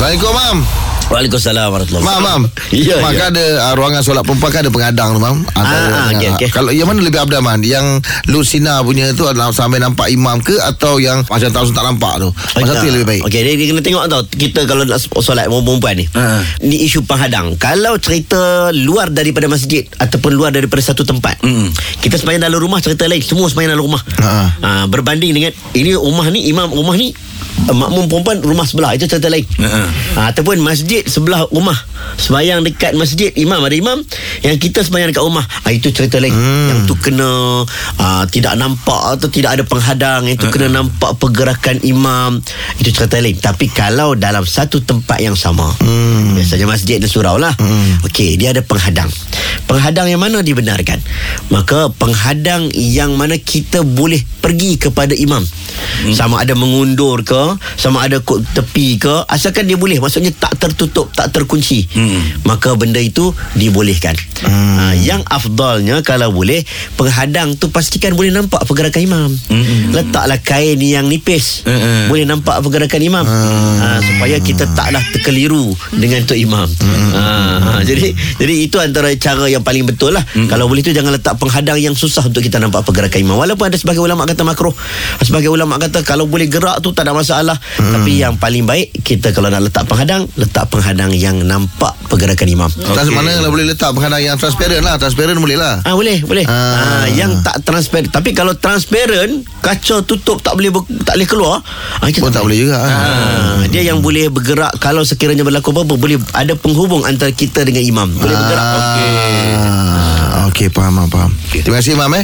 Assalamualaikum mam Waalaikumsalam warahmatullahi Mam mam Ya, Mam ya. kan ada uh, Ruangan solat perempuan kan ada pengadang tu mam Antara- Ah, ah, okey, ah, okey. Kalau yang mana lebih abdah man Yang Lucina punya tu adalah Sampai nampak imam ke Atau yang Macam tahun tak nampak tu Masa tu yang lebih baik Okey, dia, dia kena tengok tau. Kita kalau nak solat perempuan ni. Ha. Ni isu penghadang. Kalau cerita luar daripada masjid ataupun luar daripada satu tempat. Mm. Kita sembahyang dalam rumah cerita lain. Semua sembahyang dalam rumah. Ha. Ha, berbanding dengan ini rumah ni imam rumah ni uh, makmum perempuan rumah sebelah itu cerita lain. Ha. Ha, ataupun masjid sebelah rumah. Sembahyang dekat masjid imam ada imam yang kita sembahyang dekat rumah. Ha, itu cerita lain. Hmm. Yang tu kena uh, tidak nampak atau tidak ada penghadang, itu kena nampak pergerakan imam. Itu cerita lain. Tapi kalau dalam satu tempat yang sama. Hmm. Biasanya masjid dan surau lah. Okey, dia ada penghadang. Penghadang yang mana dibenarkan? Maka penghadang yang mana kita boleh pergi kepada imam. Hmm. Sama ada mengundur ke, sama ada kod tepi ke, asalkan dia boleh. Maksudnya tak tertutup, tak terkunci. Hmm. Maka benda itu dibolehkan. Hmm. Ha, yang afdalnya kalau boleh, penghadang tu pastikan boleh nampak pergerakan imam. Hmm. Letaklah kain yang nipis. Hmm. Boleh nampak pergerakan imam. Ha, supaya kita taklah terkeliru dengan tu imam. Ha, ha, jadi jadi itu antara cara yang paling betul lah. Kalau boleh tu jangan letak penghadang yang susah untuk kita nampak pergerakan imam. Walaupun ada sebagai ulama kata makruh. Sebagai ulama kata kalau boleh gerak tu tak ada masalah. Tapi yang paling baik kita kalau nak letak penghadang, letak penghadang yang nampak pergerakan imam. okay. Mana kalau boleh letak penghadang yang transparent lah Transparent boleh lah Ah boleh, boleh. Ah. Ah. yang tak transparent. Tapi kalau transparent, kaca tutup tak boleh ber, tak boleh keluar. Ah itu Pun tak boleh juga ah. Ah, dia yang boleh bergerak kalau sekiranya berlaku apa-apa boleh ada penghubung antara kita dengan imam. Boleh bergerak. Okey. Okey, faham, faham. Terima kasih, Mam eh.